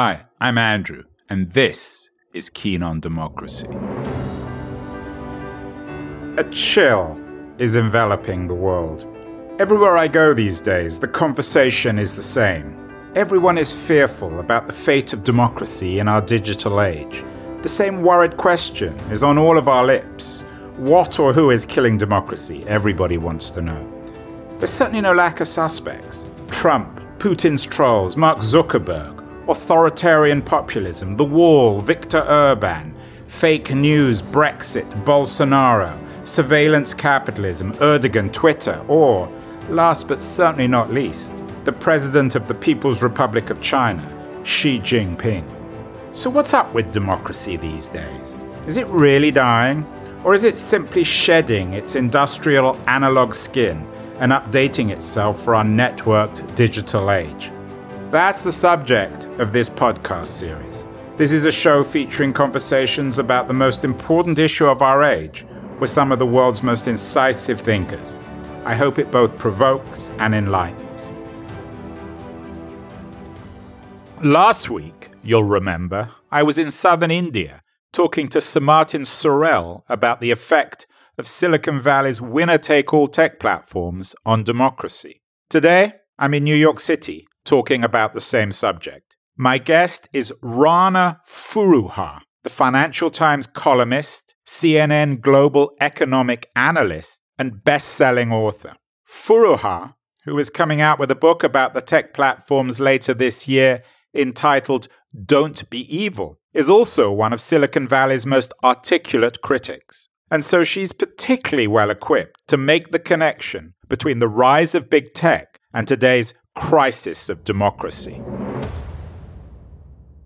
Hi, I'm Andrew, and this is Keen on Democracy. A chill is enveloping the world. Everywhere I go these days, the conversation is the same. Everyone is fearful about the fate of democracy in our digital age. The same worried question is on all of our lips. What or who is killing democracy? Everybody wants to know. There's certainly no lack of suspects. Trump, Putin's trolls, Mark Zuckerberg, authoritarian populism, the wall, Viktor Orban, fake news, Brexit, Bolsonaro, surveillance capitalism, Erdogan, Twitter, or, last but certainly not least, the President of the People's Republic of China, Xi Jinping. So, what's up with democracy these days? Is it really dying? Or is it simply shedding its industrial analog skin and updating itself for our networked digital age? That's the subject of this podcast series. This is a show featuring conversations about the most important issue of our age with some of the world's most incisive thinkers. I hope it both provokes and enlightens. Last week, you'll remember, I was in southern India talking to Sir Martin Sorrell about the effect of Silicon Valley's winner take all tech platforms on democracy. Today, I'm in New York City talking about the same subject. My guest is Rana Foroohar, the Financial Times columnist, CNN global economic analyst, and best selling author. Foroohar, who is coming out with a book about the tech platforms later this year entitled Don't Be Evil, is also one of Silicon Valley's most articulate critics. And so she's particularly well equipped to make the connection between the rise of big tech and today's crisis of democracy.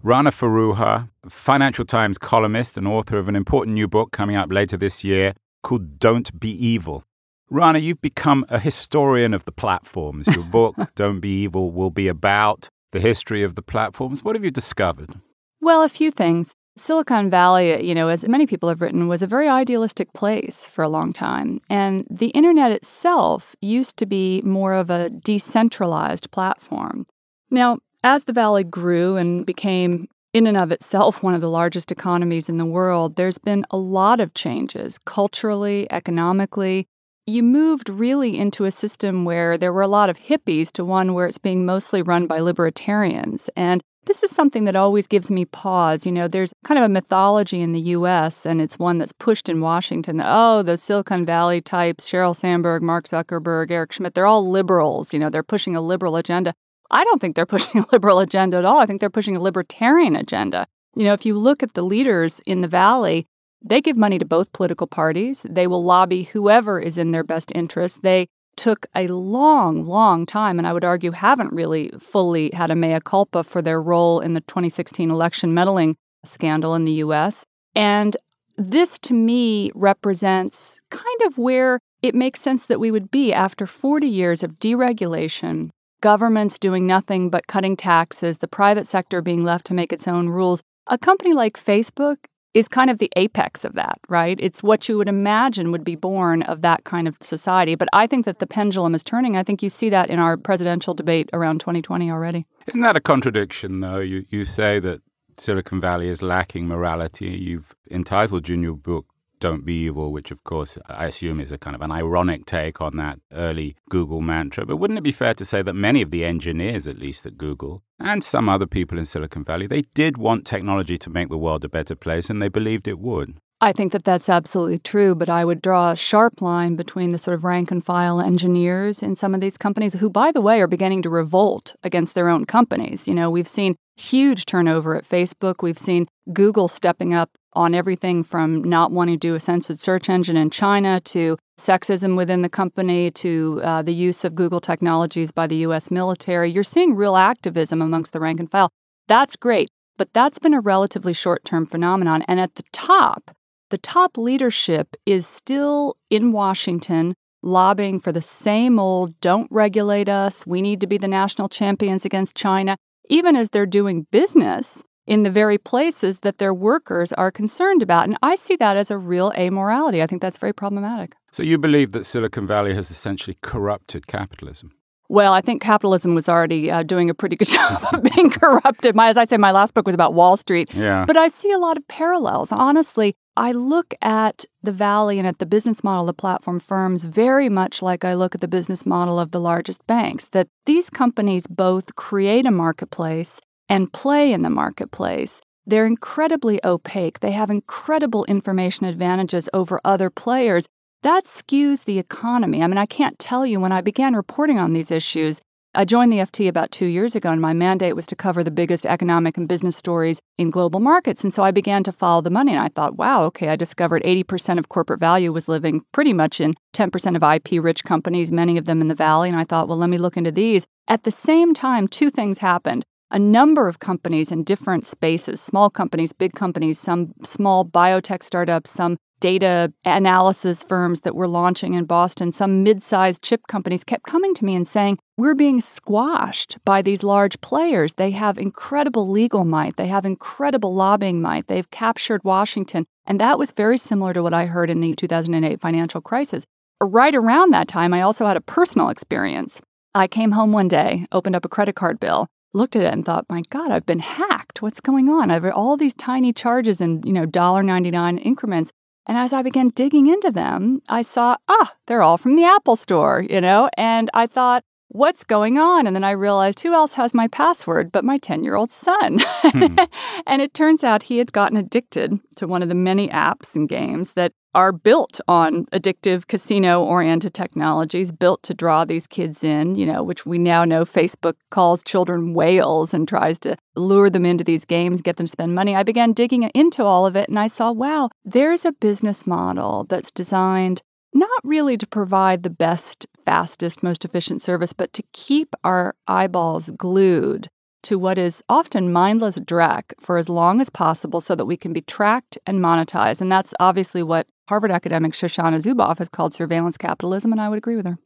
Rana Foroohar, Financial Times columnist and author of an important new book coming up later this year called Don't Be Evil. Rana, you've become a historian of the platforms. Your book, Don't Be Evil, will be about the history of the platforms. What have you discovered? Well, a few things. Silicon Valley, you know, as many people have written, was a very idealistic place for a long time. And the internet itself used to be more of a decentralized platform. Now, as the Valley grew and became, in and of itself, one of the largest economies in the world, there's been a lot of changes culturally, economically. You moved really into a system where there were a lot of hippies to one where it's being mostly run by libertarians. And this is something that always gives me pause. You know, there's kind of a mythology in the US, and it's one that's pushed in Washington that, oh, those Silicon Valley types, Sheryl Sandberg, Mark Zuckerberg, Eric Schmidt, they're all liberals. You know, they're pushing a liberal agenda. I don't think they're pushing a liberal agenda at all. I think they're pushing a libertarian agenda. You know, if you look at the leaders in the Valley, they give money to both political parties. They will lobby whoever is in their best interest. They took a long, long time, and I would argue haven't really fully had a mea culpa for their role in the 2016 election meddling scandal in the US. And this to me represents kind of where it makes sense that we would be after 40 years of deregulation, governments doing nothing but cutting taxes, the private sector being left to make its own rules. A company like Facebook is kind of the apex of that, right? It's what you would imagine would be born of that kind of society. But I think that the pendulum is turning. I think you see that in our presidential debate around 2020 already. Isn't that a contradiction, though? You, you say that Silicon Valley is lacking morality. You've entitled your new book don't be evil, which of course I assume is a kind of an ironic take on that early Google mantra. But wouldn't it be fair to say that many of the engineers, at least at Google, and some other people in Silicon Valley, they did want technology to make the world a better place and they believed it would? I think that that's absolutely true, but I would draw a sharp line between the sort of rank and file engineers in some of these companies, who, by the way, are beginning to revolt against their own companies. You know, we've seen huge turnover at Facebook. We've seen Google stepping up on everything from not wanting to do a censored search engine in China to sexism within the company to uh, the use of Google technologies by the US military. You're seeing real activism amongst the rank and file. That's great, but that's been a relatively short term phenomenon. And at the top, the top leadership is still in Washington lobbying for the same old don't regulate us, we need to be the national champions against China, even as they're doing business in the very places that their workers are concerned about. And I see that as a real amorality. I think that's very problematic. So you believe that Silicon Valley has essentially corrupted capitalism? Well, I think capitalism was already uh, doing a pretty good job of being corrupted. My, as I say, my last book was about Wall Street. Yeah. But I see a lot of parallels. Honestly, I look at the Valley and at the business model of platform firms very much like I look at the business model of the largest banks, that these companies both create a marketplace and play in the marketplace. They're incredibly opaque. They have incredible information advantages over other players that skews the economy. I mean, I can't tell you when I began reporting on these issues. I joined the FT about two years ago, and my mandate was to cover the biggest economic and business stories in global markets. And so I began to follow the money, and I thought, wow, okay, I discovered 80% of corporate value was living pretty much in 10% of IP rich companies, many of them in the Valley. And I thought, well, let me look into these. At the same time, two things happened. A number of companies in different spaces, small companies, big companies, some small biotech startups, some data analysis firms that were launching in Boston, some mid sized chip companies kept coming to me and saying, We're being squashed by these large players. They have incredible legal might, they have incredible lobbying might, they've captured Washington. And that was very similar to what I heard in the 2008 financial crisis. Right around that time, I also had a personal experience. I came home one day, opened up a credit card bill, looked at it and thought, my God, I've been hacked. What's going on? I've all these tiny charges in, you know, $1.99 increments. And as I began digging into them, I saw, ah, they're all from the Apple store, you know? And I thought, what's going on? And then I realized who else has my password but my 10 year old son. Hmm. and it turns out he had gotten addicted to one of the many apps and games that are built on addictive casino oriented technologies built to draw these kids in, you know, which we now know Facebook calls children whales and tries to lure them into these games, get them to spend money. I began digging into all of it and I saw, wow, there's a business model that's designed not really to provide the best, fastest, most efficient service, but to keep our eyeballs glued to what is often mindless dreck for as long as possible so that we can be tracked and monetized. And that's obviously what Harvard academic Shoshana Zuboff has called surveillance capitalism, and I would agree with her.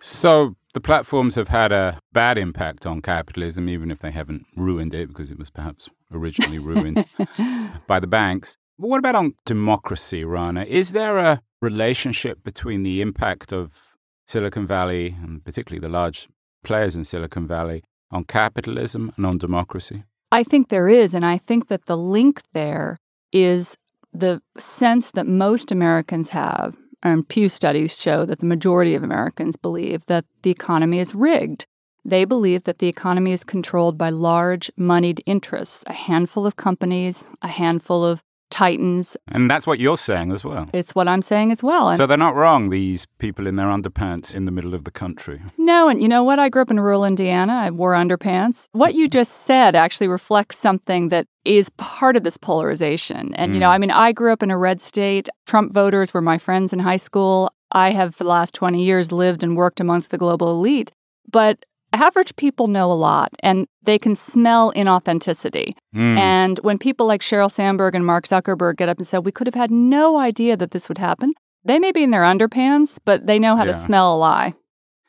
So the platforms have had a bad impact on capitalism, even if they haven't ruined it, because it was perhaps originally ruined by the banks. But what about on democracy, Rana? Is there a relationship between the impact of Silicon Valley, and particularly the large players in Silicon Valley, on capitalism and on democracy? I think there is. And I think that the link there is the sense that most Americans have, and Pew studies show that the majority of Americans believe that the economy is rigged. They believe that the economy is controlled by large, moneyed interests, a handful of companies, a handful of titans. And that's what you're saying as well. It's what I'm saying as well. And so they're not wrong, these people in their underpants in the middle of the country. No, and you know what? I grew up in rural Indiana. I wore underpants. What you just said actually reflects something that is part of this polarization. And, mm. you know, mm. I mean, I grew up in a red state. Trump voters were my friends in high school. I have, for the last 20 years, lived and worked amongst the global elite. But average people know a lot and they can smell inauthenticity. Mm. And when people like Sheryl Sandberg and Mark Zuckerberg get up and say, we could have had no idea that this would happen, they may be in their underpants, but they know how yeah. to smell a lie.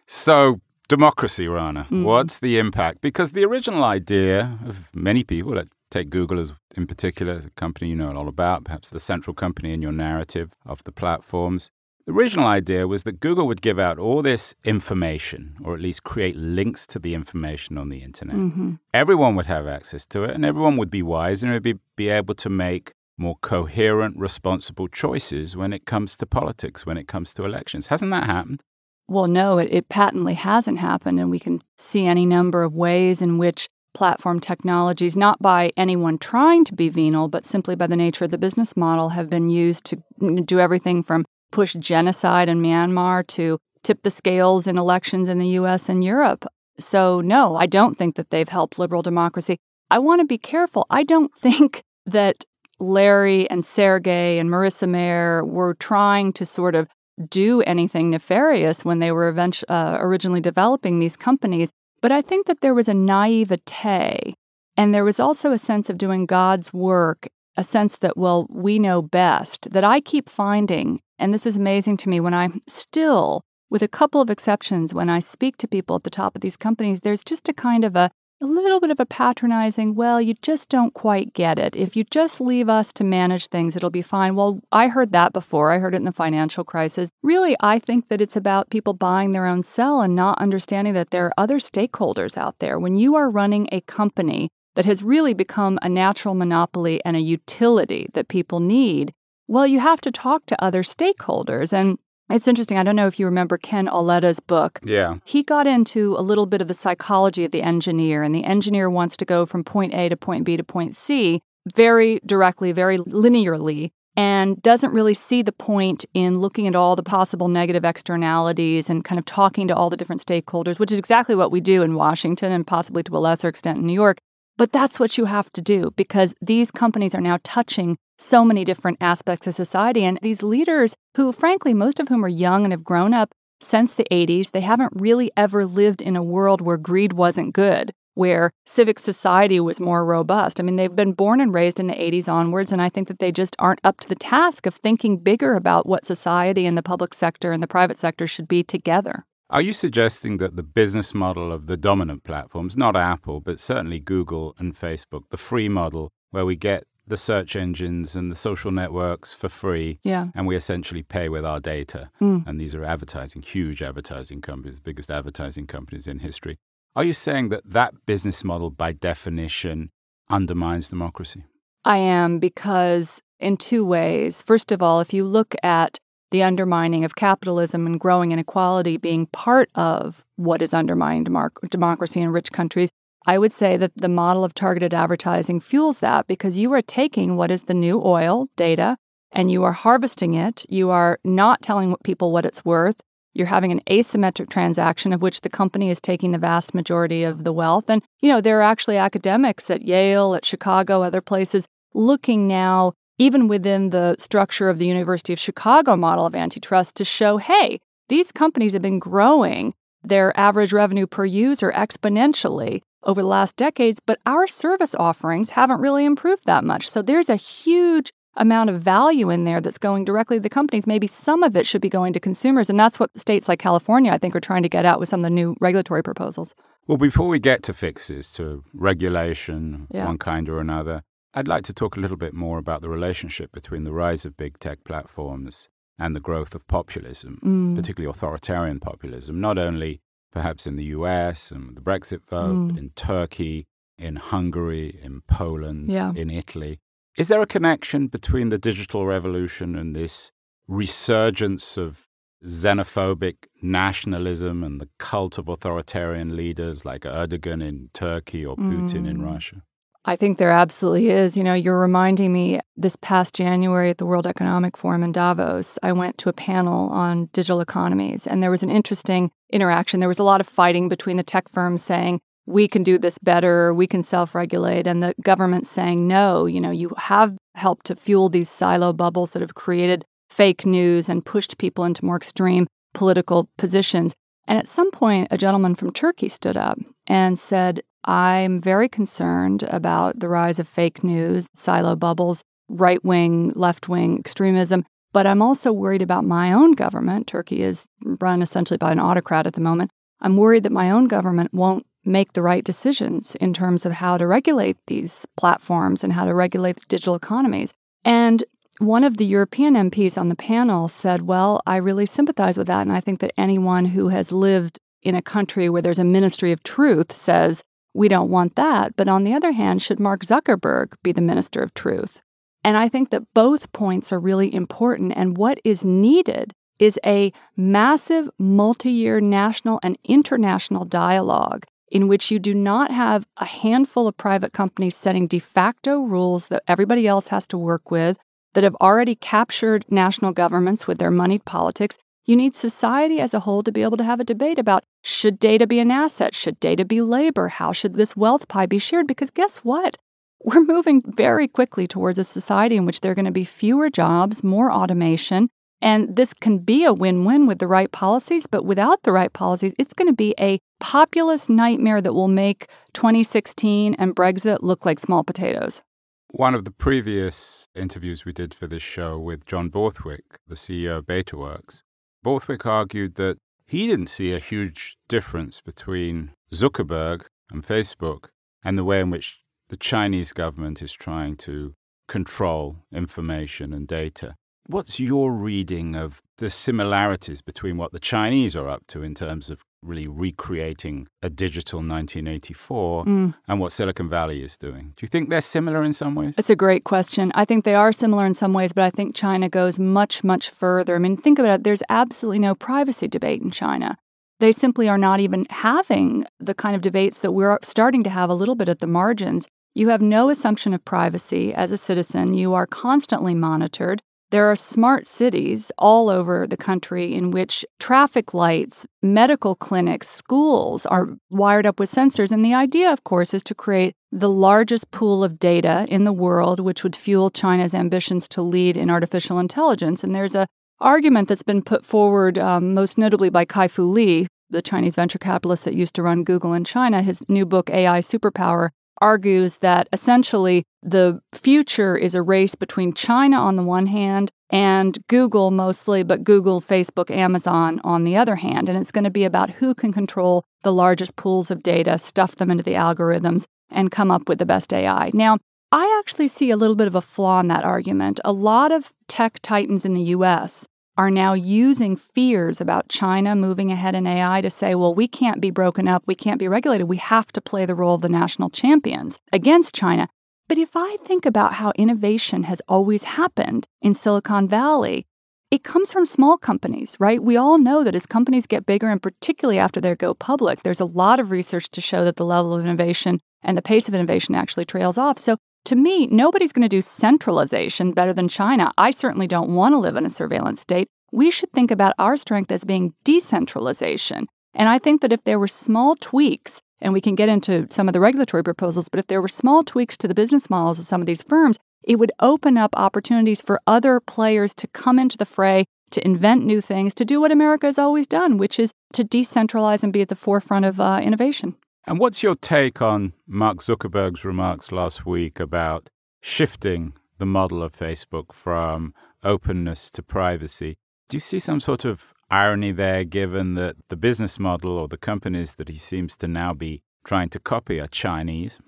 So, democracy, Rana, mm. what's the impact? Because the original idea of many people, let's take Google as in particular, as a company you know a lot about, perhaps the central company in your narrative of the platforms, the original idea was that Google would give out all this information, or at least create links to the information on the internet. Mm-hmm. Everyone would have access to it, and everyone would be wise and would be, be able to make more coherent, responsible choices when it comes to politics, when it comes to elections. Hasn't that happened? Well, no, it, it patently hasn't happened. And we can see any number of ways in which platform technologies, not by anyone trying to be venal, but simply by the nature of the business model, have been used to do everything from push genocide in Myanmar to tip the scales in elections in the US and Europe. So, no, I don't think that they've helped liberal democracy. I want to be careful. I don't think that Larry and Sergey and Marissa Mayer were trying to sort of do anything nefarious when they were uh, originally developing these companies. But I think that there was a naivete and there was also a sense of doing God's work, a sense that, well, we know best, that I keep finding and this is amazing to me when I still, with a couple of exceptions, when I speak to people at the top of these companies, there's just a kind of a a little bit of a patronizing, well, you just don't quite get it. If you just leave us to manage things, it'll be fine. Well, I heard that before. I heard it in the financial crisis. Really, I think that it's about people buying their own sell and not understanding that there are other stakeholders out there. When you are running a company that has really become a natural monopoly and a utility that people need, well, you have to talk to other stakeholders. And it's interesting. I don't know if you remember Ken Auletta's book. Yeah. He got into a little bit of the psychology of the engineer, and the engineer wants to go from point A to point B to point C very directly, very linearly, and doesn't really see the point in looking at all the possible negative externalities and kind of talking to all the different stakeholders, which is exactly what we do in Washington and possibly to a lesser extent in New York. But that's what you have to do because these companies are now touching so many different aspects of society. And these leaders, who frankly, most of whom are young and have grown up since the 80s, they haven't really ever lived in a world where greed wasn't good, where civic society was more robust. I mean, they've been born and raised in the 80s onwards, and I think that they just aren't up to the task of thinking bigger about what society and the public sector and the private sector should be together. Are you suggesting that the business model of the dominant platforms, not Apple, but certainly Google and Facebook, the free model, where we get the search engines and the social networks for free. Yeah. And we essentially pay with our data. Mm. And these are advertising, huge advertising companies, biggest advertising companies in history. Are you saying that that business model, by definition, undermines democracy? I am because, in two ways. First of all, if you look at the undermining of capitalism and growing inequality being part of what is undermining democracy in rich countries, I would say that the model of targeted advertising fuels that because you are taking what is the new oil data and you are harvesting it. You are not telling people what it's worth. You're having an asymmetric transaction of which the company is taking the vast majority of the wealth. And, you know, there are actually academics at Yale, at Chicago, other places looking now, even within the structure of the University of Chicago model of antitrust, to show hey, these companies have been growing their average revenue per user exponentially over the last decades, but our service offerings haven't really improved that much. So there's a huge amount of value in there that's going directly to the companies. Maybe some of it should be going to consumers. And that's what states like California, I think, are trying to get out with some of the new regulatory proposals. Well, before we get to fixes, to regulation, yeah. one kind or another, I'd like to talk a little bit more about the relationship between the rise of big tech platforms and the growth of populism, mm. particularly authoritarian populism, not only perhaps in the US and the Brexit vote, mm. in Turkey, in Hungary, in Poland, yeah. in Italy. Is there a connection between the digital revolution and this resurgence of xenophobic nationalism and the cult of authoritarian leaders like Erdogan in Turkey or Putin mm. in Russia? I think there absolutely is. You know, you're reminding me this past January at the World Economic Forum in Davos, I went to a panel on digital economies, and there was an interesting interaction. There was a lot of fighting between the tech firms saying, we can do this better, we can self regulate, and the government saying, no, you know, you have helped to fuel these silo bubbles that have created fake news and pushed people into more extreme political positions. And at some point, a gentleman from Turkey stood up and said, I'm very concerned about the rise of fake news, silo bubbles, right wing, left wing extremism. But I'm also worried about my own government. Turkey is run essentially by an autocrat at the moment. I'm worried that my own government won't make the right decisions in terms of how to regulate these platforms and how to regulate the digital economies. And one of the European MPs on the panel said, Well, I really sympathize with that. And I think that anyone who has lived in a country where there's a ministry of truth says we don't want that. But on the other hand, should Mark Zuckerberg be the minister of truth? And I think that both points are really important. And what is needed is a massive multi year national and international dialogue in which you do not have a handful of private companies setting de facto rules that everybody else has to work with that have already captured national governments with their moneyed politics you need society as a whole to be able to have a debate about should data be an asset? Should data be labor? How should this wealth pie be shared? Because guess what? We're moving very quickly towards a society in which there are going to be fewer jobs, more automation. And this can be a win win with the right policies, but without the right policies, it's going to be a populist nightmare that will make 2016 and Brexit look like small potatoes. One of the previous interviews we did for this show with John Borthwick, the CEO of BetaWorks, Borthwick argued that he didn't see a huge difference between Zuckerberg and Facebook and the way in which the Chinese government is trying to control information and data. What's your reading of the similarities between what the Chinese are up to in terms of really recreating a digital 1984 mm. and what Silicon Valley is doing? Do you think they're similar in some ways? It's a great question. I think they are similar in some ways, but I think China goes much, much further. I mean, think about it. There's absolutely no privacy debate in China. They simply are not even having the kind of debates that we're starting to have a little bit at the margins. You have no assumption of privacy as a citizen. You are constantly monitored. There are smart cities all over the country in which traffic lights, medical clinics, schools are wired up with sensors. And the idea, of course, is to create the largest pool of data in the world, which would fuel China's ambitions to lead in artificial intelligence. And there's a argument that's been put forward um, most notably by Kai-Fu Lee, the Chinese venture capitalist that used to run Google in China. His new book, AI Superpower, argues that essentially the future is a race between China on the one hand and Google mostly, but Google, Facebook, Amazon on the other hand. And it's going to be about who can control the largest pools of data, stuff them into the algorithms, and come up with the best AI. Now, I actually see a little bit of a flaw in that argument. A lot of tech titans in the US are now using fears about China moving ahead in AI to say, well, we can't be broken up, we can't be regulated, we have to play the role of the national champions against China. But if I think about how innovation has always happened in Silicon Valley, it comes from small companies, right? We all know that as companies get bigger, and particularly after they go public, there's a lot of research to show that the level of innovation and the pace of innovation actually trails off. So to me, nobody's going to do centralization better than China. I certainly don't want to live in a surveillance state. We should think about our strength as being decentralization. And I think that if there were small tweaks, and we can get into some of the regulatory proposals, but if there were small tweaks to the business models of some of these firms, it would open up opportunities for other players to come into the fray, to invent new things, to do what America has always done, which is to decentralize and be at the forefront of uh, innovation. And what's your take on Mark Zuckerberg's remarks last week about shifting the model of Facebook from openness to privacy? Do you see some sort of irony there, given that the business model or the companies that he seems to now be trying to copy are Chinese?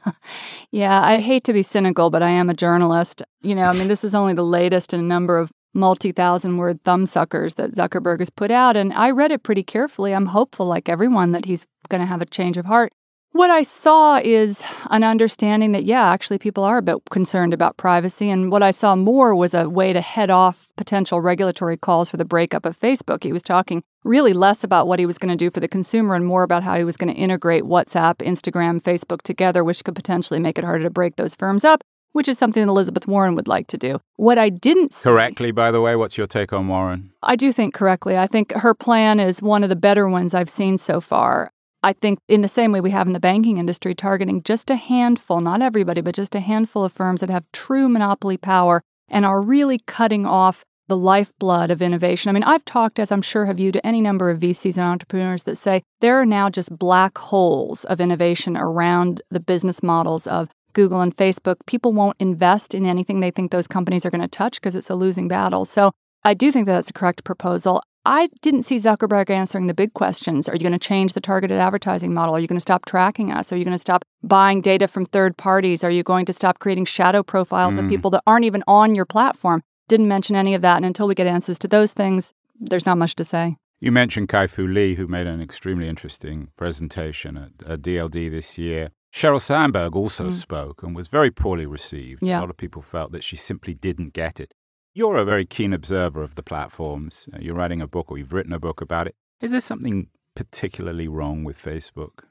yeah, I hate to be cynical, but I am a journalist. You know, I mean, this is only the latest in a number of multi thousand word thumbsuckers that Zuckerberg has put out. And I read it pretty carefully. I'm hopeful, like everyone, that he's going to have a change of heart. What I saw is an understanding that, yeah, actually people are a bit concerned about privacy. And what I saw more was a way to head off potential regulatory calls for the breakup of Facebook. He was talking really less about what he was going to do for the consumer and more about how he was going to integrate WhatsApp, Instagram, Facebook together, which could potentially make it harder to break those firms up which is something Elizabeth Warren would like to do. What I didn't see, correctly, by the way, what's your take on Warren? I do think correctly. I think her plan is one of the better ones I've seen so far. I think, in the same way we have in the banking industry, targeting just a handful, not everybody, but just a handful of firms that have true monopoly power and are really cutting off the lifeblood of innovation. I mean, I've talked, as I'm sure have you, to any number of VCs and entrepreneurs that say there are now just black holes of innovation around the business models of Google and Facebook, people won't invest in anything they think those companies are going to touch because it's a losing battle. So I do think that that's a correct proposal. I didn't see Zuckerberg answering the big questions. Are you going to change the targeted advertising model? Are you going to stop tracking us? Are you going to stop buying data from third parties? Are you going to stop creating shadow profiles mm. of people that aren't even on your platform? Didn't mention any of that. And until we get answers to those things, there's not much to say. You mentioned Kai Fu Lee, who made an extremely interesting presentation at, at DLD this year. Sheryl Sandberg also mm. spoke and was very poorly received. Yeah. A lot of people felt that she simply didn't get it. You're a very keen observer of the platforms. Uh, you're writing a book or you've written a book about it. Is there something particularly wrong with Facebook?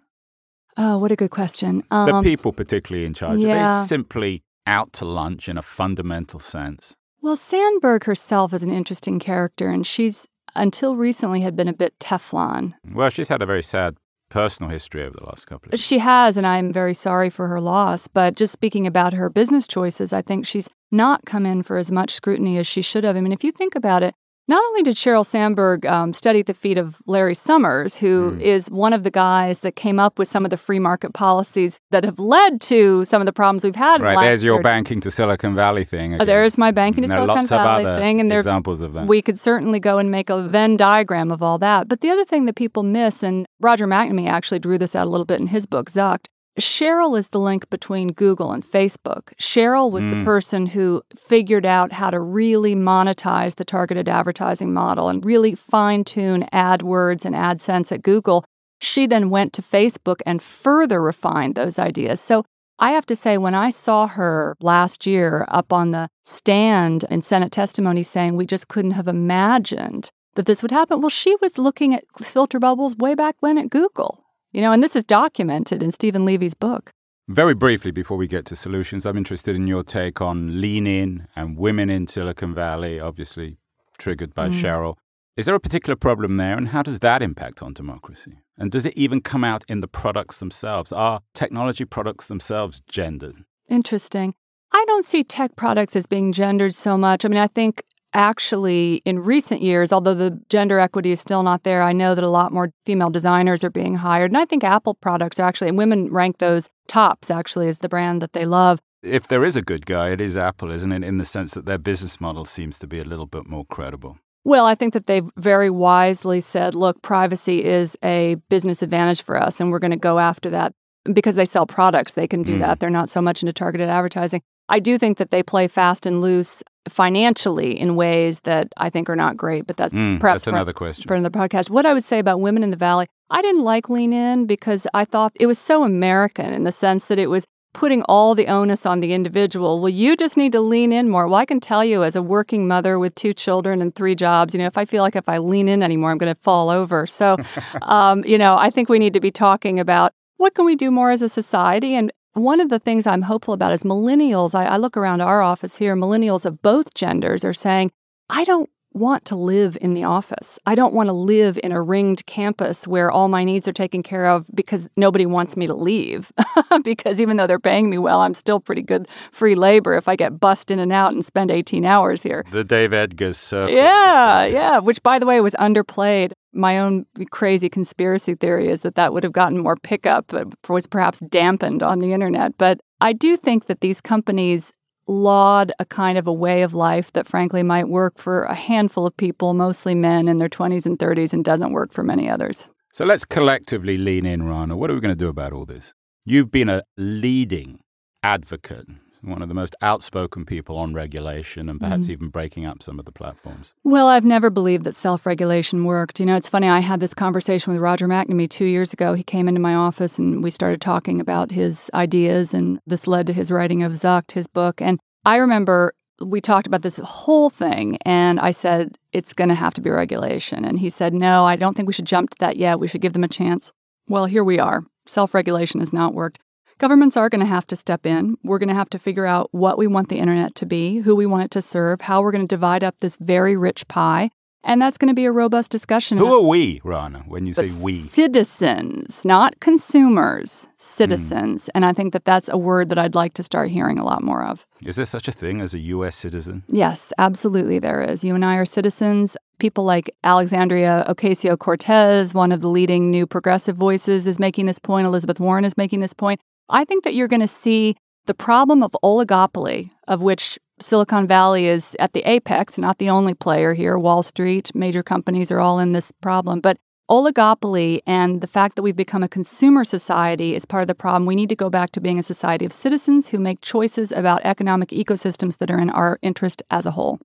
Oh, what a good question. Um, the people, particularly in charge, yeah. are they simply out to lunch in a fundamental sense? Well, Sandberg herself is an interesting character, and she's until recently had been a bit Teflon. Well, she's had a very sad personal history over the last couple of years. She has, and I'm very sorry for her loss. But just speaking about her business choices, I think she's not come in for as much scrutiny as she should have. I mean, if you think about it, Not only did Sheryl Sandberg um, study at the feet of Larry Summers, who mm. is one of the guys that came up with some of the free market policies that have led to some of the problems we've had. Right, there's your banking to Silicon Valley thing. Again. there's my banking to Silicon Valley thing, and there's examples of that. We could certainly go and make a Venn diagram of all that. But the other thing that people miss, and Roger McNamee actually drew this out a little bit in his book, Zucked, Sheryl is the link between Google and Facebook. Sheryl was mm. the person who figured out how to really monetize the targeted advertising model and really fine tune AdWords and AdSense at Google. She then went to Facebook and further refined those ideas. So I have to say, when I saw her last year up on the stand in Senate testimony saying we just couldn't have imagined that this would happen, well, she was looking at filter bubbles way back when at Google. You know, and this is documented in Steven Levy's book. Very briefly, before we get to solutions, I'm interested in your take on lean in and women in Silicon Valley, obviously triggered by mm. Sheryl. Is there a particular problem there, and how does that impact on democracy? And does it even come out in the products themselves? Are technology products themselves gendered? Interesting. I don't see tech products as being gendered so much. I mean, I think actually, in recent years, although the gender equity is still not there, I know that a lot more female designers are being hired. And I think Apple products are actually, and women rank those tops actually as the brand that they love. If there is a good guy, it is Apple, isn't it? In the sense that their business model seems to be a little bit more credible. Well, I think that they've very wisely said, look, privacy is a business advantage for us, and we're going to go after that. Because they sell products, they can do mm. that. They're not so much into targeted advertising. I do think that they play fast and loose financially in ways that I think are not great, but that's mm, perhaps that's another for, question for another podcast. What I would say about women in the valley, I didn't like Lean In because I thought it was so American in the sense that it was putting all the onus on the individual. Well, you just need to lean in more. Well, I can tell you as a working mother with two children and three jobs, you know, if I feel like if I lean in anymore, I'm going to fall over. So, um, you know, I think we need to be talking about what can we do more as a society and one of the things I'm hopeful about is millennials. I, I, look around our office here, millennials of both genders are saying, I don't want to live in the office. I don't want to live in a ringed campus where all my needs are taken care of because nobody wants me to leave. because even though they're paying me well, I'm still pretty good free labor if I get bussed in and out and spend 18 hours here. The Dave Eggers circle. Yeah, yeah, which by the way was underplayed. My own crazy conspiracy theory is that that would have gotten more pickup, but was perhaps dampened on the internet. But I do think that these companies laud a kind of a way of life that frankly might work for a handful of people, mostly men in their 20s and 30s, and doesn't work for many others. So let's collectively lean in, Rana. What are we going to do about all this? You've been a leading advocate one of the most outspoken people on regulation and perhaps mm. even breaking up some of the platforms. Well, I've never believed that self regulation worked. You know, it's funny, I had this conversation with Roger McNamee two years ago. He came into my office and we started talking about his ideas, and this led to his writing of Zucked, his book. And I remember we talked about this whole thing, and I said, it's going to have to be regulation. And he said, no, I don't think we should jump to that yet. We should give them a chance. Well, here we are. Self regulation has not worked. Governments are going to have to step in. We're going to have to figure out what we want the internet to be, who we want it to serve, how we're going to divide up this very rich pie. And that's going to be a robust discussion. Who are we, Rana, when you say we? Citizens, not consumers, citizens. Mm. And I think that that's a word that I'd like to start hearing a lot more of. Is there such a thing as a U.S. citizen? Yes, absolutely there is. You and I are citizens. People like Alexandria Ocasio Cortez, one of the leading new progressive voices, is making this point. Elizabeth Warren is making this point. I think that you're going to see the problem of oligopoly, of which Silicon Valley is at the apex, not the only player here. Wall Street, major companies are all in this problem. But oligopoly and the fact that we've become a consumer society is part of the problem. We need to go back to being a society of citizens who make choices about economic ecosystems that are in our interest as a whole.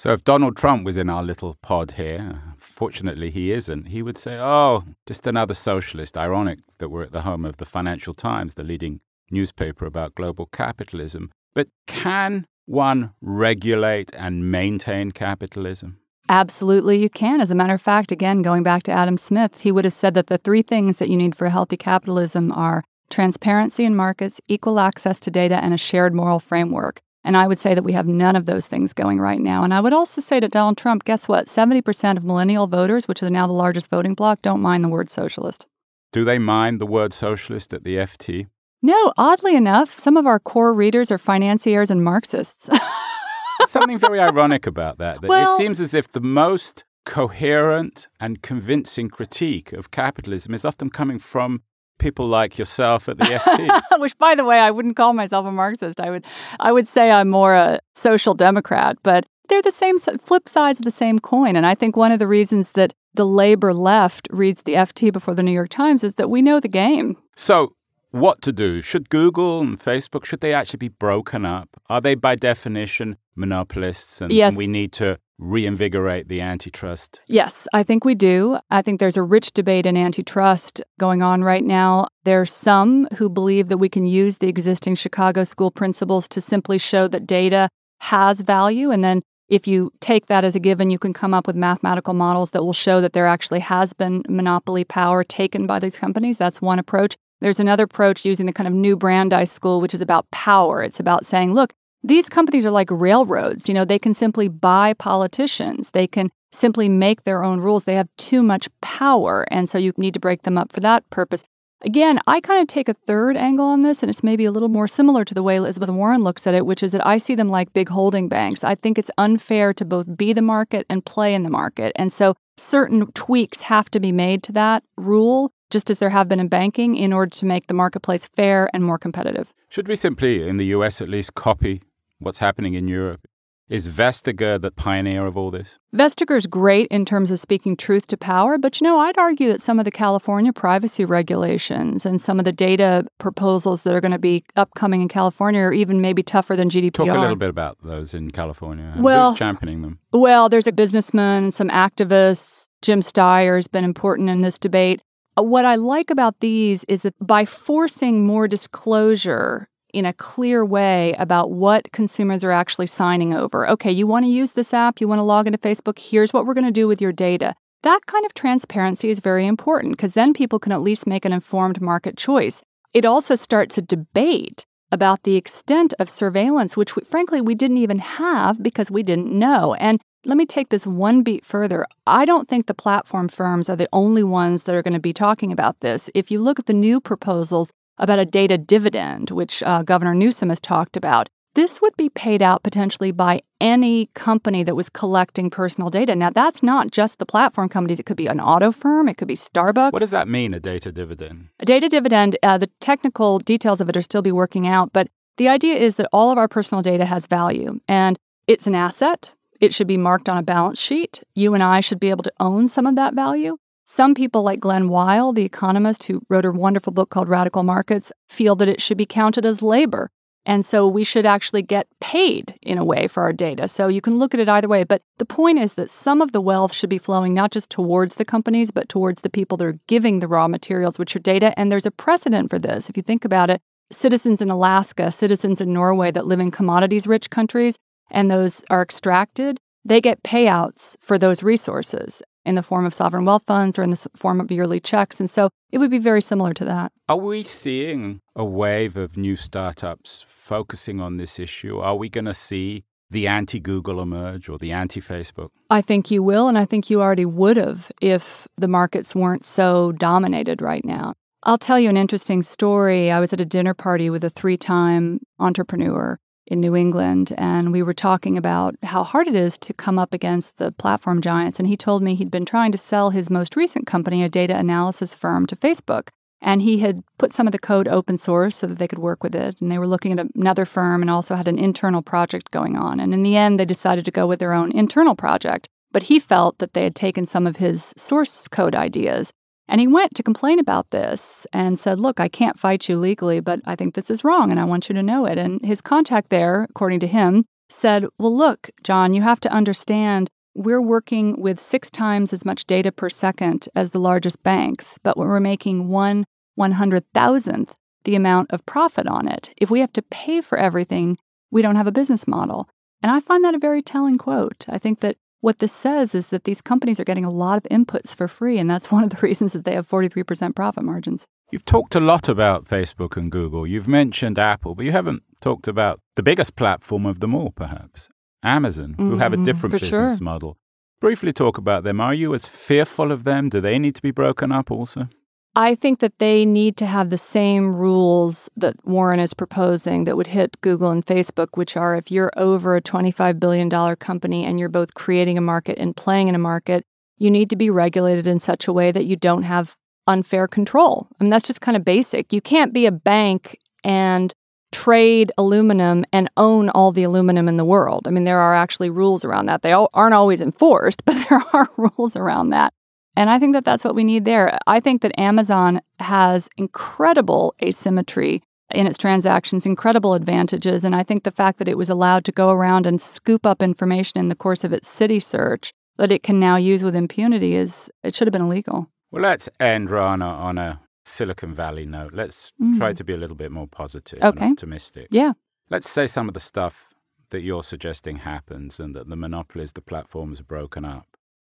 So if Donald Trump was in our little pod here, fortunately he isn't, he would say, oh, just another socialist. Ironic that we're at the home of the Financial Times, the leading newspaper about global capitalism. But can one regulate and maintain capitalism? Absolutely, you can. As a matter of fact, again, going back to Adam Smith, he would have said that the three things that you need for healthy capitalism are transparency in markets, equal access to data, and a shared moral framework. And I would say that we have none of those things going right now. And I would also say to Donald Trump, guess what? 70% of millennial voters, which are now the largest voting bloc, don't mind the word socialist. Do they mind the word socialist at the FT? No, oddly enough, some of our core readers are financiers and Marxists. something very ironic about that. that Well- it seems as if the most coherent and convincing critique of capitalism is often coming from people like yourself at the FT. Which, by the way, I wouldn't call myself a Marxist. I would, I would say I'm more a social democrat. But they're the same flip sides of the same coin. And I think one of the reasons that the labor left reads the FT before the New York Times is that we know the game. so, what to do? Should Google and Facebook should they actually be broken up? Are they by definition monopolists and, Yes. and we need to reinvigorate the antitrust? Yes, I think we do. I think there's a rich debate in antitrust going on right now. There's some who believe that we can use the existing Chicago school principles to simply show that data has value. And then if you take that as a given, you can come up with mathematical models that will show that there actually has been monopoly power taken by these companies. That's one approach. There's another approach using the kind of new Brandeis school, which is about power. It's about saying, look, these companies are like railroads. You know, they can simply buy politicians. They can simply make their own rules. They have too much power. And so you need to break them up for that purpose. Again, I kind of take a third angle on this, and it's maybe a little more similar to the way Elizabeth Warren looks at it, which is that I see them like big holding banks. I think it's unfair to both be the market and play in the market. And so certain tweaks have to be made to that rule, just as there have been in banking, in order to make the marketplace fair and more competitive. Should we simply, in the US at least, copy what's happening in Europe? Is Vestager the pioneer of all this? Vestager's great in terms of speaking truth to power, but you know, I'd argue that some of the California privacy regulations and some of the data proposals that are going to be upcoming in California are even maybe tougher than GDPR. Talk a little bit about those in California. Well- Who's championing them? Well, there's a businessman, some activists. Jim Steyer has been important in this debate. Uh, What I like about these is that by forcing more disclosure in a clear way about what consumers are actually signing over. Okay, you want to use this app, you want to log into Facebook, here's what we're going to do with your data. That kind of transparency is very important because then people can at least make an informed market choice. It also starts a debate about the extent of surveillance, which we, frankly we didn't even have because we didn't know. And let me take this one beat further. I don't think the platform firms are the only ones that are going to be talking about this. If you look at the new proposals about a data dividend, which uh, Governor Newsom has talked about, this would be paid out potentially by any company that was collecting personal data. Now, that's not just the platform companies. It could be an auto firm, it could be Starbucks. What does that mean, a data dividend? A data dividend, uh, the technical details of it are still be working out, but the idea is that all of our personal data has value and it's an asset. It should be marked on a balance sheet. You and I should be able to own some of that value. Some people, like Glen Weyl, the economist who wrote a wonderful book called Radical Markets, feel that it should be counted as labor. And so we should actually get paid in a way for our data. So you can look at it either way. But the point is that some of the wealth should be flowing not just towards the companies, but towards the people that are giving the raw materials, which are data. And there's a precedent for this. If you think about it, citizens in Alaska, citizens in Norway that live in commodities rich countries, and those are extracted, they get payouts for those resources in the form of sovereign wealth funds or in the form of yearly checks. And so it would be very similar to that. Are we seeing a wave of new startups focusing on this issue? Are we going to see the anti Google emerge or the anti Facebook? I think you will, and I think you already would have if the markets weren't so dominated right now. I'll tell you an interesting story. I was at a dinner party with a three time entrepreneur in New England, and we were talking about how hard it is to come up against the platform giants. And he told me he'd been trying to sell his most recent company, a data analysis firm, to Facebook. And he had put some of the code open source so that they could work with it. And they were looking at another firm and also had an internal project going on. And in the end, they decided to go with their own internal project. But he felt that they had taken some of his source code ideas. And he went to complain about this and said, Look, I can't fight you legally, but I think this is wrong and I want you to know it. And his contact there, according to him, said, Well, look, John, you have to understand we're working with six times as much data per second as the largest banks, but we're making one one hundred thousandth the amount of profit on it. If we have to pay for everything, we don't have a business model. And I find that a very telling quote. I think that what this says is that these companies are getting a lot of inputs for free, and that's one of the reasons that they have 43% profit margins. You've talked a lot about Facebook and Google. You've mentioned Apple, but you haven't talked about the biggest platform of them all, perhaps Amazon, who have a Mhm, different business sure. model. Briefly talk about them. Are you as fearful of them? Do they need to be broken up also? I think that they need to have the same rules that Warren is proposing that would hit Google and Facebook, which are if you're over a $25 billion company and you're both creating a market and playing in a market, you need to be regulated in such a way that you don't have unfair control. I mean, that's just kind of basic. You can't be a bank and trade aluminum and own all the aluminum in the world. I mean, there are actually rules around that. They aren't always enforced, but there are rules around that. And I think that that's what we need there. I think that Amazon has incredible asymmetry in its transactions, incredible advantages. And I think the fact that it was allowed to go around and scoop up information in the course of its city search that it can now use with impunity is, it should have been illegal. Well, let's end, Rana, on a Silicon Valley note. Let's mm. try to be a little bit more positive okay. and optimistic. Yeah. Let's say some of the stuff that you're suggesting happens and that the monopolies, the platforms are broken up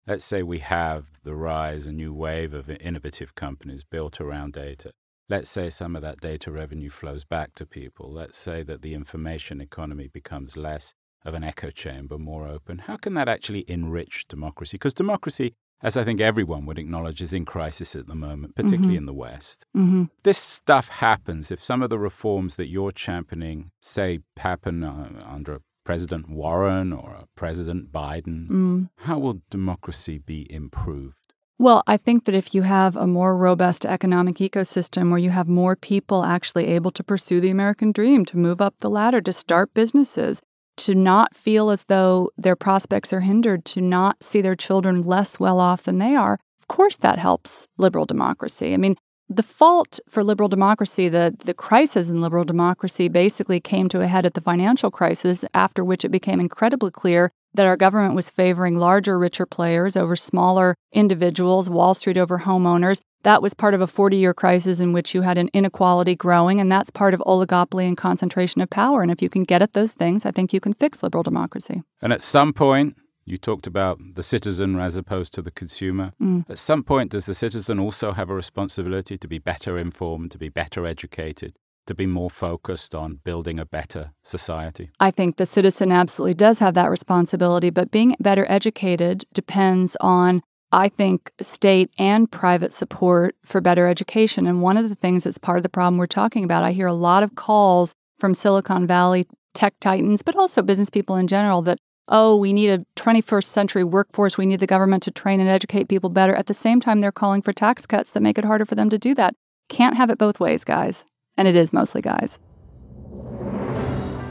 let's say we have the rise, a new wave of innovative companies built around data. Let's say some of that data revenue flows back to people. Let's say that the information economy becomes less of an echo chamber, more open. How can that actually enrich democracy? Because democracy, as I think everyone would acknowledge, is in crisis at the moment, particularly mm-hmm. in the West. Mm-hmm. This stuff happens if some of the reforms that you're championing, say, happen uh, under President Warren or President Biden? Mm. How will democracy be improved? Well, I think that if you have a more robust economic ecosystem where you have more people actually able to pursue the American dream, to move up the ladder, to start businesses, to not feel as though their prospects are hindered, to not see their children less well off than they are, of course that helps liberal democracy. I mean, the fault for liberal democracy, the, the crisis in liberal democracy, basically came to a head at the financial crisis, after which it became incredibly clear that our government was favoring larger, richer players over smaller individuals, Wall Street over homeowners. That was part of a 40 year crisis in which you had an inequality growing, and that's part of oligopoly and concentration of power. And if you can get at those things, I think you can fix liberal democracy. And at some point, you talked about the citizen as opposed to the consumer. Mm. At some point, does the citizen also have a responsibility to be better informed, to be better educated, to be more focused on building a better society? I think the citizen absolutely does have that responsibility, but being better educated depends on I think state and private support for better education. And one of the things that's part of the problem we're talking about, I hear a lot of calls from Silicon Valley tech titans, but also business people in general, that oh, we need a 21st century workforce. We need the government to train and educate people better. At the same time, they're calling for tax cuts that make it harder for them to do that. Can't have it both ways, guys. And it is mostly guys.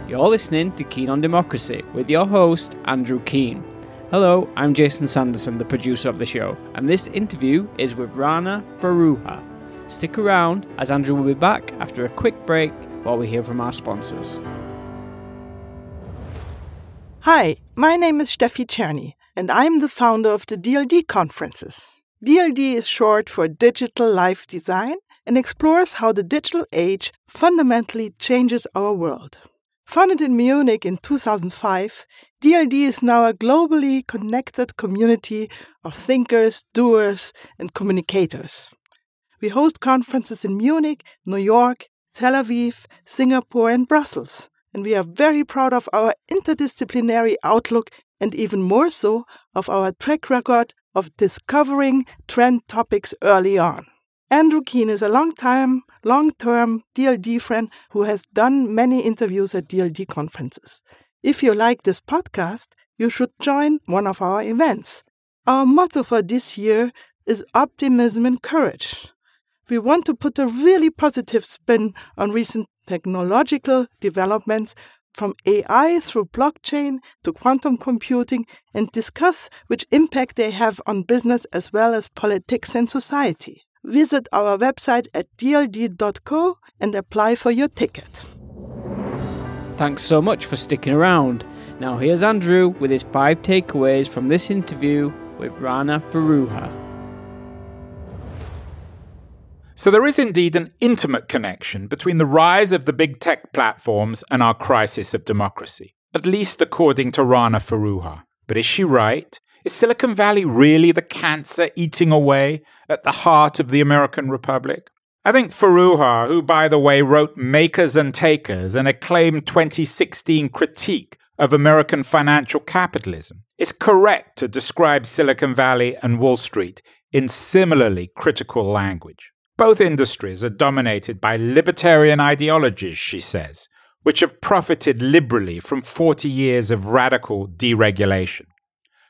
You're listening to Keen on Democracy with your host, Andrew Keen. Hello, I'm Jason Sanderson, the producer of the show, and this interview is with Rana Foroohar. Stick around as Andrew will be back after a quick break while we hear from our sponsors. Hi, my name is Steffi Czerny, and I'm the founder of the DLD conferences. DLD is short for Digital Life Design and explores how the digital age fundamentally changes our world. Founded in Munich in 2005, DLD is now a globally connected community of thinkers, doers, and communicators. We host conferences in Munich, New York, Tel Aviv, Singapore, and Brussels and we are very proud of our interdisciplinary outlook and even more so of our track record of discovering trend topics early on. Andrew Keen is a long-time, long-term DLD friend who has done many interviews at DLD conferences. If you like this podcast, you should join one of our events. Our motto for this year is optimism and courage. We want to put a really positive spin on recent technological developments from AI through blockchain to quantum computing and discuss which impact they have on business as well as politics and society. Visit our website at dld.co and apply for your ticket. Thanks so much for sticking around. Now, here's Andrew with his five takeaways from this interview with Rana Foroohar. So there is indeed an intimate connection between the rise of the big tech platforms and our crisis of democracy, at least according to Rana Foroohar. But is she right? Is Silicon Valley really the cancer eating away at the heart of the American Republic? I think Foroohar, who by the way wrote Makers and Takers, an acclaimed 2016 critique of American financial capitalism, is correct to describe Silicon Valley and Wall Street in similarly critical language. Both industries are dominated by libertarian ideologies, she says, which have profited liberally from 40 years of radical deregulation.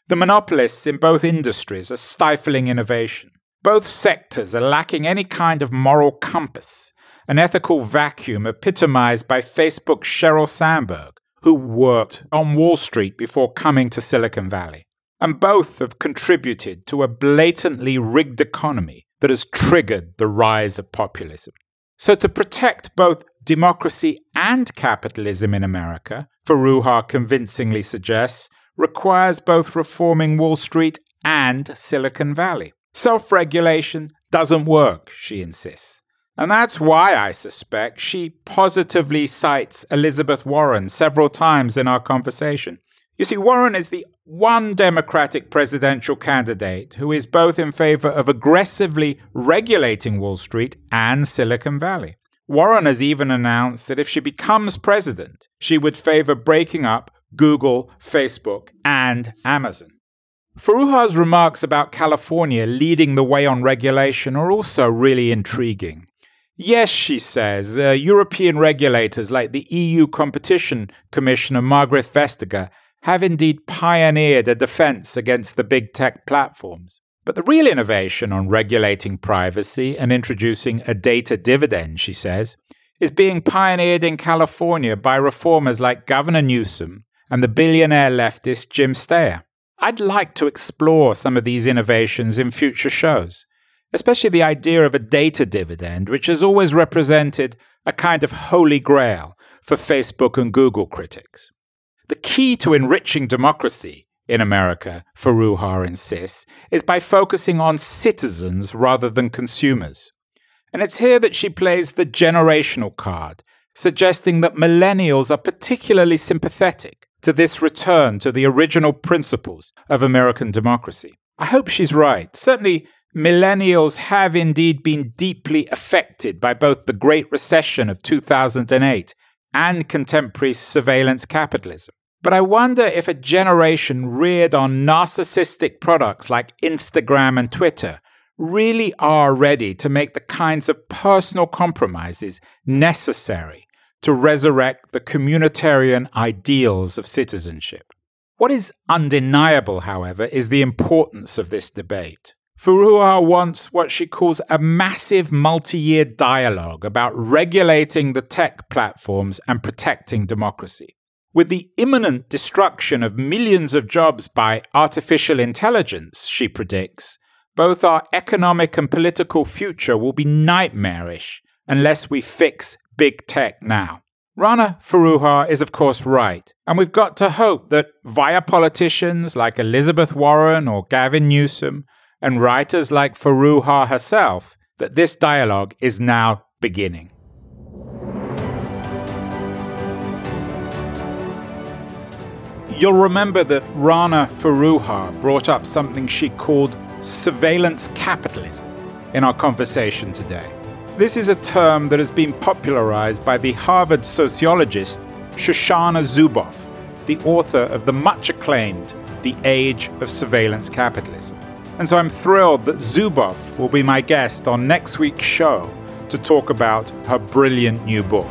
The monopolists in both industries are stifling innovation. Both sectors are lacking any kind of moral compass, an ethical vacuum epitomized by Facebook's Sheryl Sandberg, who worked on Wall Street before coming to Silicon Valley. And both have contributed to a blatantly rigged economy that has triggered the rise of populism. So, to protect both democracy and capitalism in America, Foroohar convincingly suggests, requires both reforming Wall Street and Silicon Valley. Self regulation doesn't work, she insists. And that's why I suspect she positively cites Elizabeth Warren several times in our conversation. You see, Warren is the one Democratic presidential candidate who is both in favor of aggressively regulating Wall Street and Silicon Valley. Warren has even announced that if she becomes president, she would favor breaking up Google, Facebook, and Amazon. Foroohar's remarks about California leading the way on regulation are also really intriguing. Yes, she says, uh, European regulators like the EU Competition Commissioner Margrethe Vestager have indeed pioneered a defense against the big tech platforms. But the real innovation on regulating privacy and introducing a data dividend, she says, is being pioneered in California by reformers like Governor Newsom and the billionaire leftist Jim Steyer. I'd like to explore some of these innovations in future shows, especially the idea of a data dividend, which has always represented a kind of holy grail for Facebook and Google critics. The key to enriching democracy in America, Foroohar insists, is by focusing on citizens rather than consumers. And it's here that she plays the generational card, suggesting that millennials are particularly sympathetic to this return to the original principles of American democracy. I hope she's right. Certainly, millennials have indeed been deeply affected by both the Great Recession of 2008 and contemporary surveillance capitalism. But I wonder if a generation reared on narcissistic products like Instagram and Twitter really are ready to make the kinds of personal compromises necessary to resurrect the communitarian ideals of citizenship. What is undeniable, however, is the importance of this debate. Foroohar wants what she calls a massive multi year dialogue about regulating the tech platforms and protecting democracy. With the imminent destruction of millions of jobs by artificial intelligence, she predicts, both our economic and political future will be nightmarish unless we fix big tech now. Rana Foroohar is, of course, right, and we've got to hope that via politicians like Elizabeth Warren or Gavin Newsom and writers like Foroohar herself, that this dialogue is now beginning. You'll remember that Rana Foroohar brought up something she called surveillance capitalism in our conversation today. This is a term that has been popularized by the Harvard sociologist Shoshana Zuboff, the author of the much acclaimed The Age of Surveillance Capitalism. And so I'm thrilled that Zuboff will be my guest on next week's show to talk about her brilliant new book.